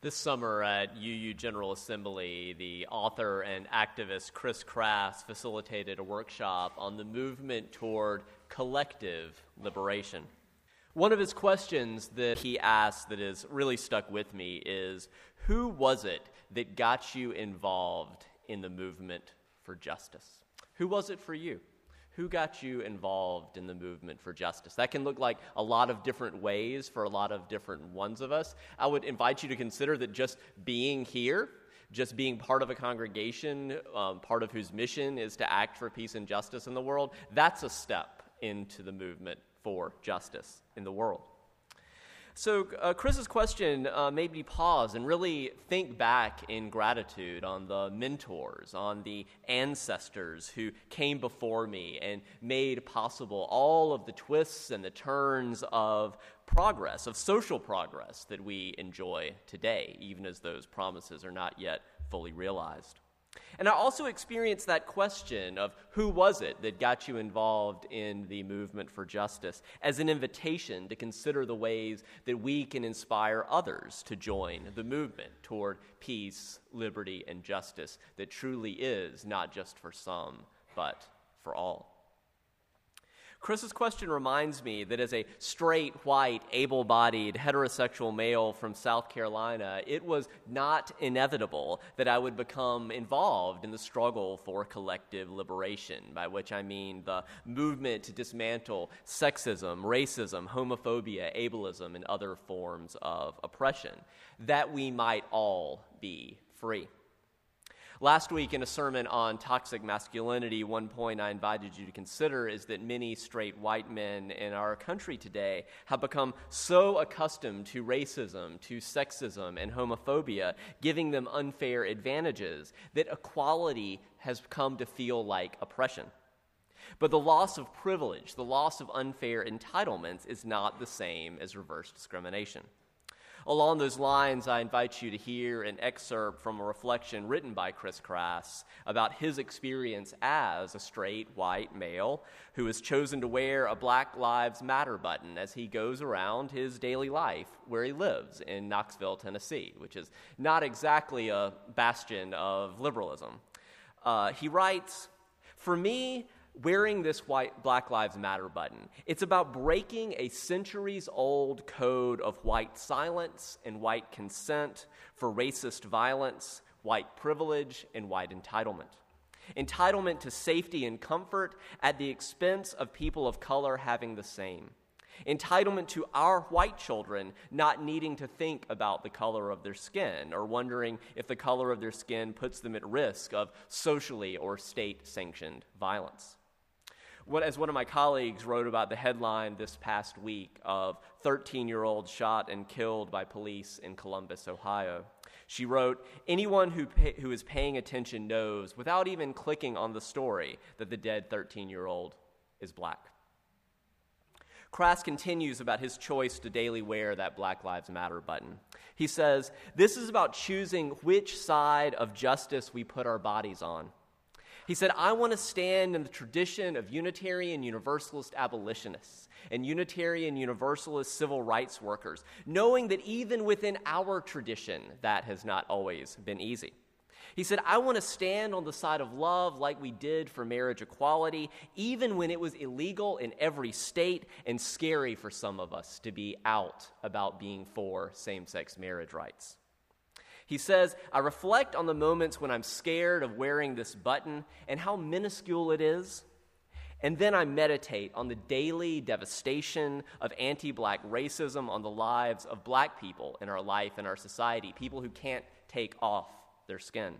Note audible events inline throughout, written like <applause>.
This summer at UU General Assembly, the author and activist Chris Crass facilitated a workshop on the movement toward collective liberation. One of his questions that he asked that has really stuck with me is Who was it that got you involved in the movement for justice? Who was it for you? Who got you involved in the movement for justice? That can look like a lot of different ways for a lot of different ones of us. I would invite you to consider that just being here, just being part of a congregation, um, part of whose mission is to act for peace and justice in the world, that's a step into the movement for justice in the world. So, uh, Chris's question uh, made me pause and really think back in gratitude on the mentors, on the ancestors who came before me and made possible all of the twists and the turns of progress, of social progress that we enjoy today, even as those promises are not yet fully realized. And I also experienced that question of who was it that got you involved in the movement for justice as an invitation to consider the ways that we can inspire others to join the movement toward peace, liberty, and justice that truly is not just for some, but for all. Chris's question reminds me that as a straight, white, able bodied, heterosexual male from South Carolina, it was not inevitable that I would become involved in the struggle for collective liberation, by which I mean the movement to dismantle sexism, racism, homophobia, ableism, and other forms of oppression, that we might all be free. Last week, in a sermon on toxic masculinity, one point I invited you to consider is that many straight white men in our country today have become so accustomed to racism, to sexism, and homophobia, giving them unfair advantages, that equality has come to feel like oppression. But the loss of privilege, the loss of unfair entitlements, is not the same as reverse discrimination. Along those lines, I invite you to hear an excerpt from a reflection written by Chris Crass about his experience as a straight white male who has chosen to wear a Black Lives Matter button as he goes around his daily life where he lives in Knoxville, Tennessee, which is not exactly a bastion of liberalism. Uh, he writes, For me, wearing this white Black Lives Matter button. It's about breaking a centuries old code of white silence and white consent for racist violence, white privilege, and white entitlement. Entitlement to safety and comfort at the expense of people of color having the same. Entitlement to our white children not needing to think about the color of their skin or wondering if the color of their skin puts them at risk of socially or state sanctioned violence what, as one of my colleagues wrote about the headline this past week of 13 year old shot and killed by police in Columbus, Ohio. She wrote, Anyone who, pay, who is paying attention knows, without even clicking on the story, that the dead 13 year old is black. Crass continues about his choice to daily wear that Black Lives Matter button. He says, This is about choosing which side of justice we put our bodies on. He said, I want to stand in the tradition of Unitarian Universalist abolitionists and Unitarian Universalist civil rights workers, knowing that even within our tradition, that has not always been easy. He said, I want to stand on the side of love like we did for marriage equality, even when it was illegal in every state and scary for some of us to be out about being for same sex marriage rights. He says, I reflect on the moments when I'm scared of wearing this button and how minuscule it is. And then I meditate on the daily devastation of anti black racism on the lives of black people in our life and our society, people who can't take off their skin.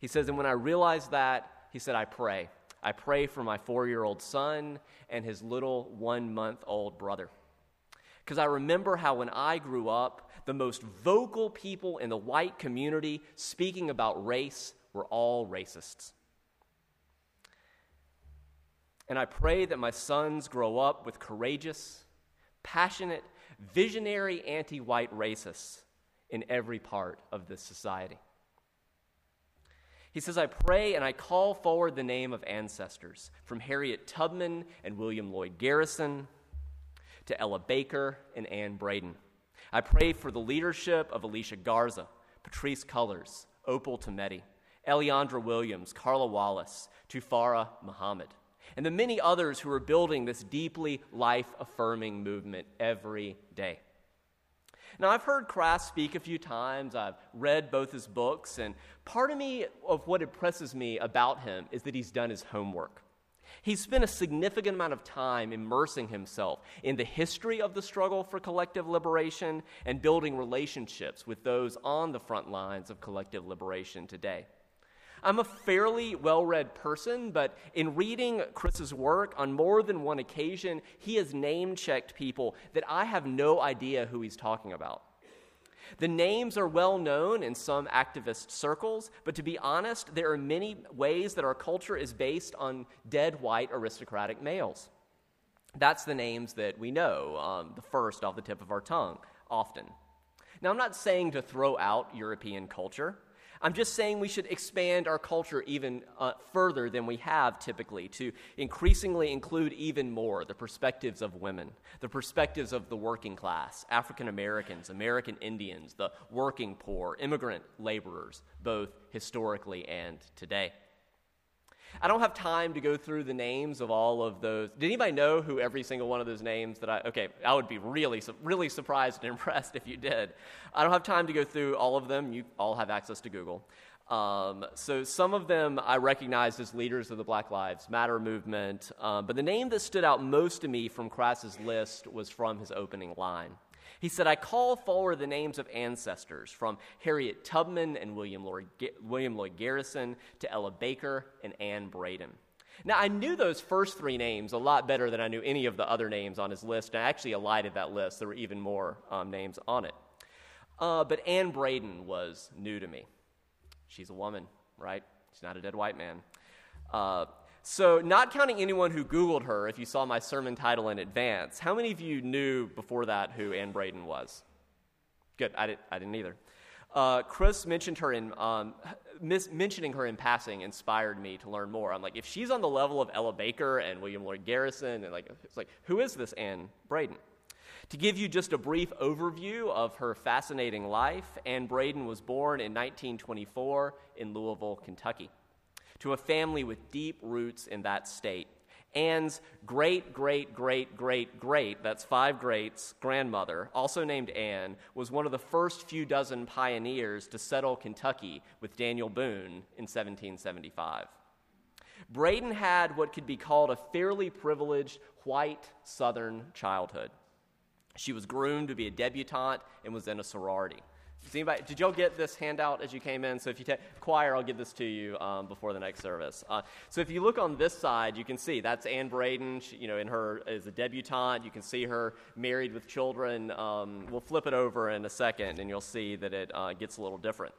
He says, and when I realize that, he said, I pray. I pray for my four year old son and his little one month old brother. Because I remember how when I grew up, the most vocal people in the white community speaking about race were all racists. And I pray that my sons grow up with courageous, passionate, visionary anti white racists in every part of this society. He says, I pray and I call forward the name of ancestors from Harriet Tubman and William Lloyd Garrison to Ella Baker and Anne Braden. I pray for the leadership of Alicia Garza, Patrisse Cullors, Opal Tometi, Elandria Williams, Carla Wallace, Tufara Muhammad, and the many others who are building this deeply life affirming movement every day. Now, I've heard Crass speak a few times. I've read both his books, and part of me, of what impresses me about him, is that he's done his homework. He's spent a significant amount of time immersing himself in the history of the struggle for collective liberation and building relationships with those on the front lines of collective liberation today. I'm a fairly well read person, but in reading Chris's work on more than one occasion, he has name checked people that I have no idea who he's talking about. The names are well known in some activist circles, but to be honest, there are many ways that our culture is based on dead white aristocratic males. That's the names that we know, um, the first off the tip of our tongue, often. Now, I'm not saying to throw out European culture. I'm just saying we should expand our culture even uh, further than we have typically to increasingly include even more the perspectives of women, the perspectives of the working class, African Americans, American Indians, the working poor, immigrant laborers, both historically and today. I don't have time to go through the names of all of those. Did anybody know who every single one of those names that I, okay, I would be really, really surprised and <laughs> impressed if you did. I don't have time to go through all of them. You all have access to Google. Um, so some of them I recognized as leaders of the Black Lives Matter movement, um, but the name that stood out most to me from Crass's list was from his opening line. He said, I call forward the names of ancestors from Harriet Tubman and William Lloyd, William Lloyd Garrison to Ella Baker and Anne Braden. Now, I knew those first three names a lot better than I knew any of the other names on his list. And I actually elided that list. There were even more um, names on it. Uh, but Anne Braden was new to me. She's a woman, right? She's not a dead white man. Uh, so, not counting anyone who Googled her, if you saw my sermon title in advance, how many of you knew before that who Anne Braden was? Good, I, did, I didn't either. Uh, Chris mentioned her in um, mis- mentioning her in passing inspired me to learn more. I'm like, if she's on the level of Ella Baker and William Lloyd Garrison, and like, it's like, who is this Anne Braden? To give you just a brief overview of her fascinating life, Anne Braden was born in 1924 in Louisville, Kentucky to a family with deep roots in that state. Anne's great, great, great, great, great, that's five greats, grandmother, also named Anne, was one of the first few dozen pioneers to settle Kentucky with Daniel Boone in 1775. Braden had what could be called a fairly privileged white Southern childhood. She was groomed to be a debutante and was in a sorority. Anybody, did y'all get this handout as you came in? So if you take choir, I'll give this to you um, before the next service. Uh, so if you look on this side, you can see that's Anne Braden. She, you know, in her as a debutante, you can see her married with children. Um, we'll flip it over in a second, and you'll see that it uh, gets a little different.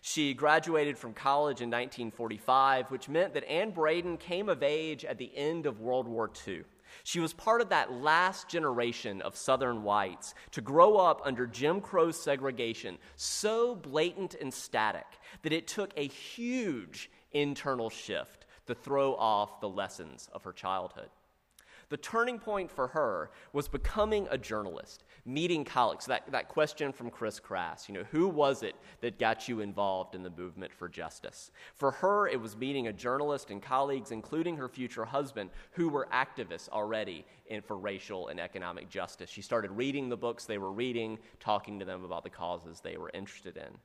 She graduated from college in 1945, which meant that Anne Braden came of age at the end of World War II. She was part of that last generation of Southern whites to grow up under Jim Crow's segregation so blatant and static that it took a huge internal shift to throw off the lessons of her childhood. The turning point for her was becoming a journalist, meeting colleagues. That, that question from Chris Crass, you know, who was it that got you involved in the movement for justice? For her, it was meeting a journalist and colleagues, including her future husband, who were activists already in, for racial and economic justice. She started reading the books they were reading, talking to them about the causes they were interested in.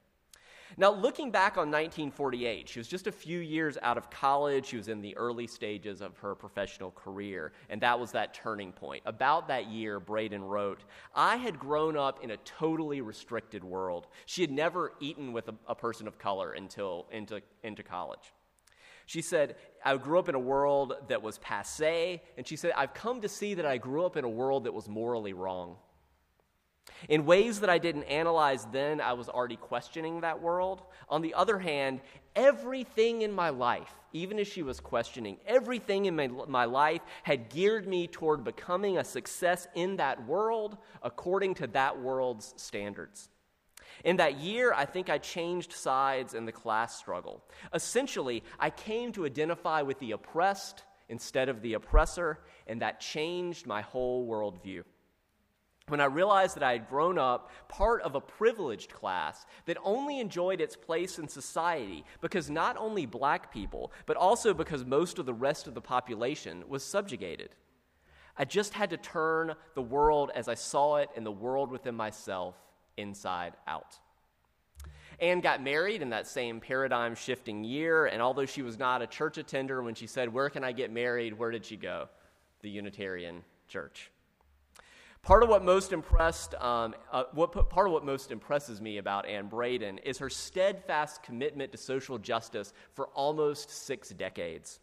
Now, looking back on 1948, she was just a few years out of college. She was in the early stages of her professional career, and that was that turning point. About that year, Braden wrote, I had grown up in a totally restricted world. She had never eaten with a, a person of color until into, into college. She said, I grew up in a world that was passe, and she said, I've come to see that I grew up in a world that was morally wrong. In ways that I didn't analyze then, I was already questioning that world. On the other hand, everything in my life, even as she was questioning, everything in my, my life had geared me toward becoming a success in that world according to that world's standards. In that year, I think I changed sides in the class struggle. Essentially, I came to identify with the oppressed instead of the oppressor, and that changed my whole worldview. When I realized that I had grown up part of a privileged class that only enjoyed its place in society because not only black people, but also because most of the rest of the population was subjugated. I just had to turn the world as I saw it and the world within myself inside out. Anne got married in that same paradigm shifting year, and although she was not a church attender, when she said, Where can I get married? Where did she go? The Unitarian Church. Part of what most impressed, um, uh, what, part of what most impresses me about Anne Braden is her steadfast commitment to social justice for almost six decades,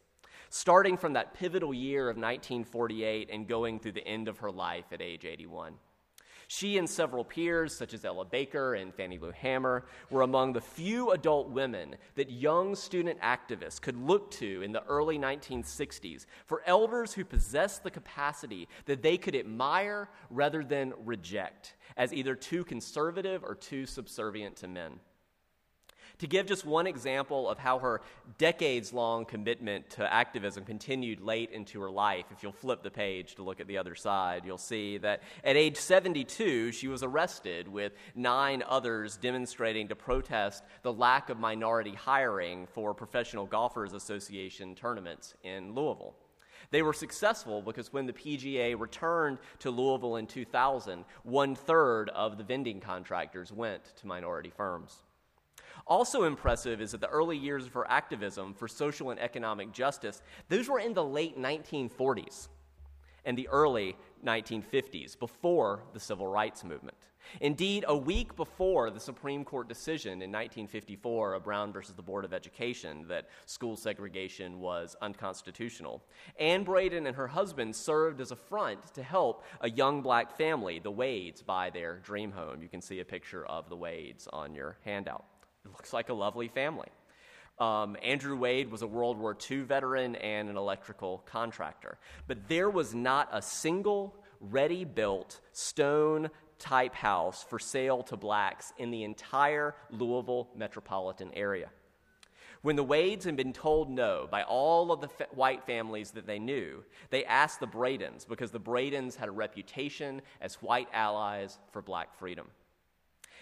starting from that pivotal year of 1948 and going through the end of her life at age 81. She and several peers, such as Ella Baker and Fannie Lou Hamer, were among the few adult women that young student activists could look to in the early 1960s for elders who possessed the capacity that they could admire rather than reject as either too conservative or too subservient to men. To give just one example of how her decades long commitment to activism continued late into her life, if you'll flip the page to look at the other side, you'll see that at age 72, she was arrested with nine others demonstrating to protest the lack of minority hiring for Professional Golfers Association tournaments in Louisville. They were successful because when the PGA returned to Louisville in 2000, one third of the vending contractors went to minority firms. Also impressive is that the early years of her activism for social and economic justice, those were in the late 1940s and the early 1950s, before the civil rights movement. Indeed, a week before the Supreme Court decision in 1954 of Brown versus the Board of Education that school segregation was unconstitutional, Anne Braden and her husband served as a front to help a young black family, the Wades, buy their dream home. You can see a picture of the Wades on your handout. It looks like a lovely family. Um, Andrew Wade was a World War II veteran and an electrical contractor. But there was not a single ready built stone type house for sale to blacks in the entire Louisville metropolitan area. When the Wades had been told no by all of the white families that they knew, they asked the Bradens because the Bradens had a reputation as white allies for black freedom.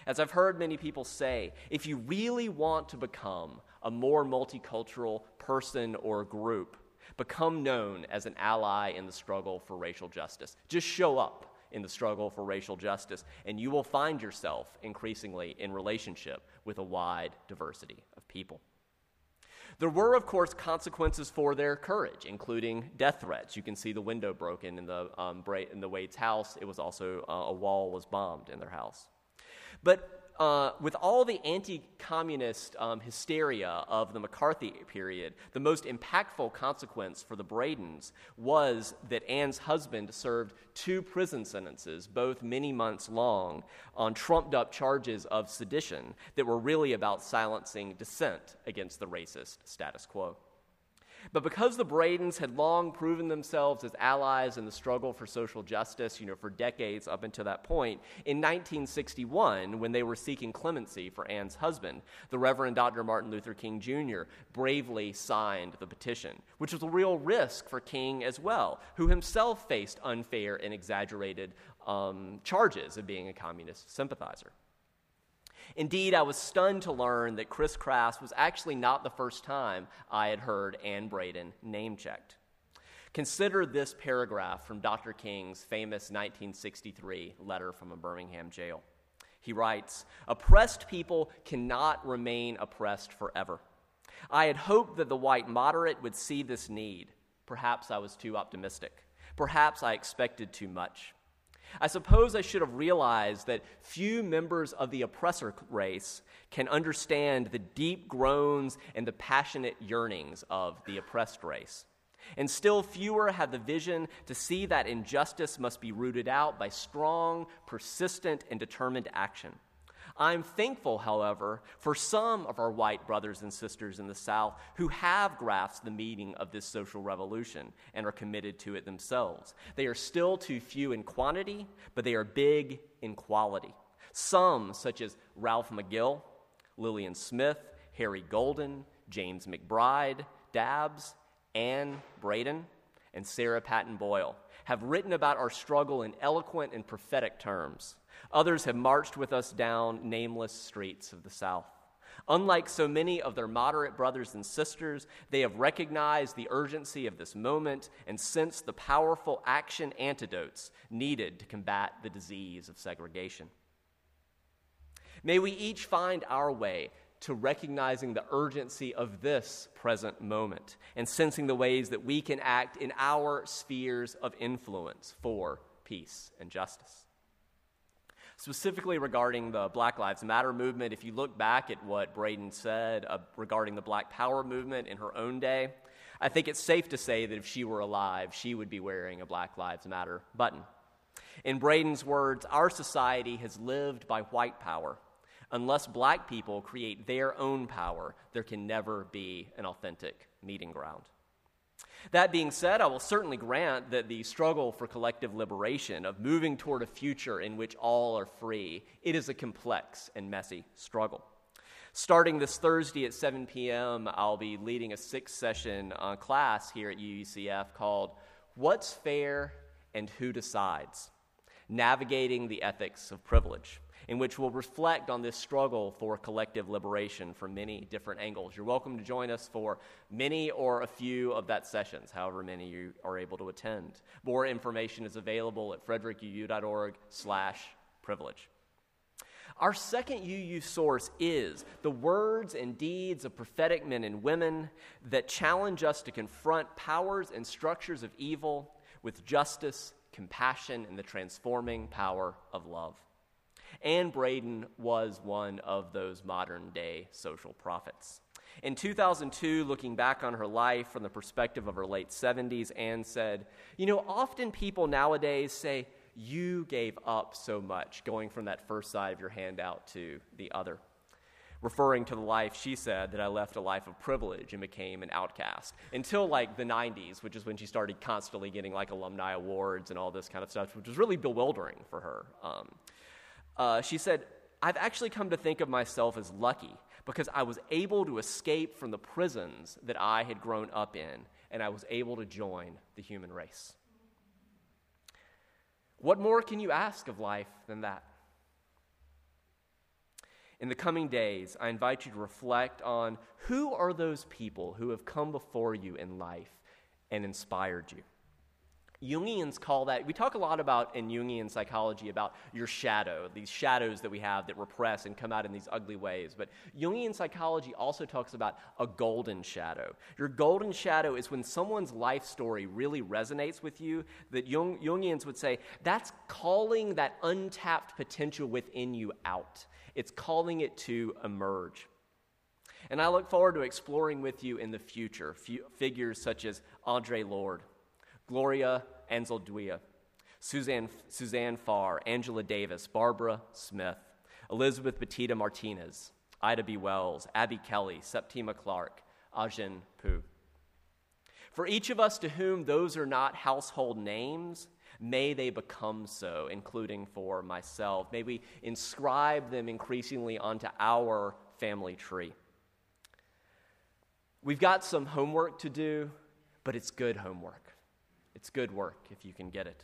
As I've heard many people say, if you really want to become a more multicultural person or group, become known as an ally in the struggle for racial justice. Just show up in the struggle for racial justice, and you will find yourself increasingly in relationship with a wide diversity of people. There were, of course, consequences for their courage, including death threats. You can see the window broken in the, um, in the Wade's house. It was also, uh, a wall was bombed in their house. But uh, with all the anti communist um, hysteria of the McCarthy period, the most impactful consequence for the Bradens was that Anne's husband served two prison sentences, both many months long, on trumped up charges of sedition that were really about silencing dissent against the racist status quo. But because the Bradens had long proven themselves as allies in the struggle for social justice, you know, for decades up until that point, in 1961, when they were seeking clemency for Anne's husband, the Reverend Dr. Martin Luther King Jr. bravely signed the petition, which was a real risk for King as well, who himself faced unfair and exaggerated um, charges of being a communist sympathizer. Indeed, I was stunned to learn that Chris Crass was actually not the first time I had heard Anne Braden name checked. Consider this paragraph from Dr. King's famous 1963 letter from a Birmingham jail. He writes Oppressed people cannot remain oppressed forever. I had hoped that the white moderate would see this need. Perhaps I was too optimistic. Perhaps I expected too much. I suppose I should have realized that few members of the oppressor race can understand the deep groans and the passionate yearnings of the oppressed race. And still fewer have the vision to see that injustice must be rooted out by strong, persistent, and determined action. I'm thankful, however, for some of our white brothers and sisters in the South who have grasped the meaning of this social revolution and are committed to it themselves. They are still too few in quantity, but they are big in quality. Some, such as Ralph McGill, Lillian Smith, Harry Golden, James McBride, Dabbs, Anne Braden, and Sarah Patton Boyle have written about our struggle in eloquent and prophetic terms. Others have marched with us down nameless streets of the South. Unlike so many of their moderate brothers and sisters, they have recognized the urgency of this moment and sensed the powerful action antidotes needed to combat the disease of segregation. May we each find our way to recognizing the urgency of this present moment and sensing the ways that we can act in our spheres of influence for peace and justice. Specifically regarding the Black Lives Matter movement, if you look back at what Braden said uh, regarding the Black Power movement in her own day, I think it's safe to say that if she were alive, she would be wearing a Black Lives Matter button. In Braden's words, our society has lived by white power Unless black people create their own power, there can never be an authentic meeting ground. That being said, I will certainly grant that the struggle for collective liberation, of moving toward a future in which all are free, it is a complex and messy struggle. Starting this Thursday at 7 p.m., I'll be leading a six session uh, class here at UUCF called What's Fair and Who Decides? Navigating the Ethics of Privilege in which we'll reflect on this struggle for collective liberation from many different angles. You're welcome to join us for many or a few of that sessions, however many you are able to attend. More information is available at frederickuu.org slash privilege. Our second UU source is the words and deeds of prophetic men and women that challenge us to confront powers and structures of evil with justice, compassion, and the transforming power of love. Anne Braden was one of those modern day social prophets. In 2002, looking back on her life from the perspective of her late 70s, Anne said, You know, often people nowadays say, You gave up so much, going from that first side of your hand out to the other. Referring to the life, she said that I left a life of privilege and became an outcast until like the 90s, which is when she started constantly getting like alumni awards and all this kind of stuff, which was really bewildering for her. Um, uh, she said, I've actually come to think of myself as lucky because I was able to escape from the prisons that I had grown up in, and I was able to join the human race. What more can you ask of life than that? In the coming days, I invite you to reflect on who are those people who have come before you in life and inspired you. Jungians call that, we talk a lot about in Jungian psychology about your shadow, these shadows that we have that repress and come out in these ugly ways. But Jungian psychology also talks about a golden shadow. Your golden shadow is when someone's life story really resonates with you, that Jung, Jungians would say that's calling that untapped potential within you out, it's calling it to emerge. And I look forward to exploring with you in the future figures such as Audre Lorde. Gloria Anzaldúa, Suzanne, Suzanne Pharr, Angela Davis, Barbara Smith, Elizabeth Betita Martinez, Ida B. Wells, Abby Kelley, Septima Clark, Ai-jen Poo. For each of us to whom those are not household names, may they become so, including for myself. May we inscribe them increasingly onto our family tree. We've got some homework to do, but it's good homework. It's good work if you can get it.